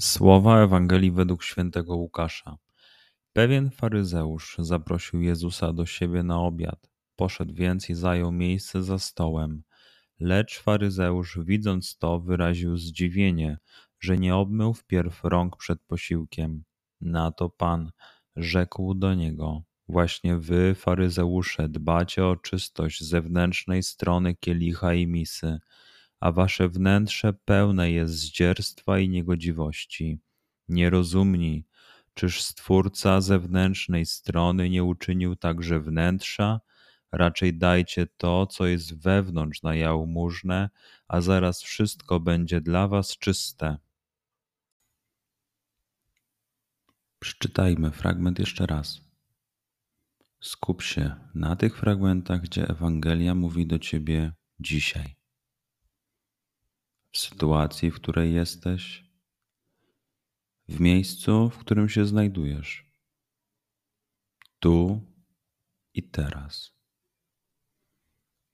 Słowa Ewangelii według świętego Łukasza. Pewien faryzeusz zaprosił Jezusa do siebie na obiad. Poszedł więc i zajął miejsce za stołem. Lecz faryzeusz, widząc to, wyraził zdziwienie, że nie obmył wpierw rąk przed posiłkiem. Na to Pan rzekł do niego: Właśnie wy, faryzeusze, dbacie o czystość zewnętrznej strony kielicha i misy a wasze wnętrze pełne jest zdzierstwa i niegodziwości. Nierozumni, czyż Stwórca zewnętrznej strony nie uczynił także wnętrza? Raczej dajcie to, co jest wewnątrz na jałmużnę, a zaraz wszystko będzie dla was czyste. Przeczytajmy fragment jeszcze raz. Skup się na tych fragmentach, gdzie Ewangelia mówi do ciebie dzisiaj w sytuacji, w której jesteś, w miejscu, w którym się znajdujesz, tu i teraz.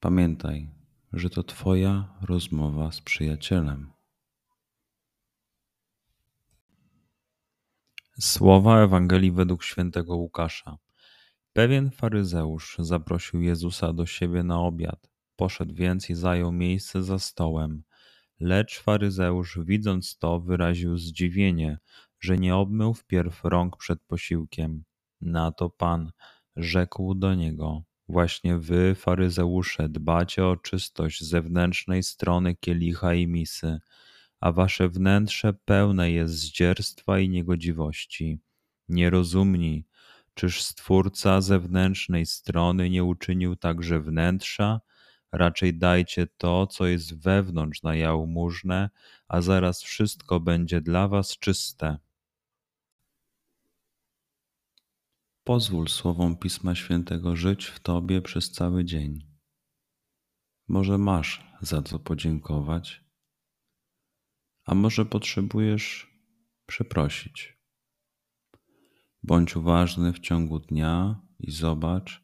Pamiętaj, że to Twoja rozmowa z przyjacielem. Słowa Ewangelii według świętego Łukasza. Pewien faryzeusz zaprosił Jezusa do siebie na obiad. Poszedł więc i zajął miejsce za stołem Lecz faryzeusz, widząc to, wyraził zdziwienie, że nie obmył wpierw rąk przed posiłkiem. Na to Pan rzekł do niego: Właśnie wy, faryzeusze, dbacie o czystość zewnętrznej strony kielicha i misy, a wasze wnętrze pełne jest zdzierstwa i niegodziwości. Nierozumni, czyż Stwórca zewnętrznej strony nie uczynił także wnętrza? Raczej dajcie to, co jest wewnątrz na jałmużnę, a zaraz wszystko będzie dla was czyste. Pozwól słowom Pisma Świętego żyć w Tobie przez cały dzień. Może masz za co podziękować, a może potrzebujesz przeprosić. Bądź uważny w ciągu dnia i zobacz,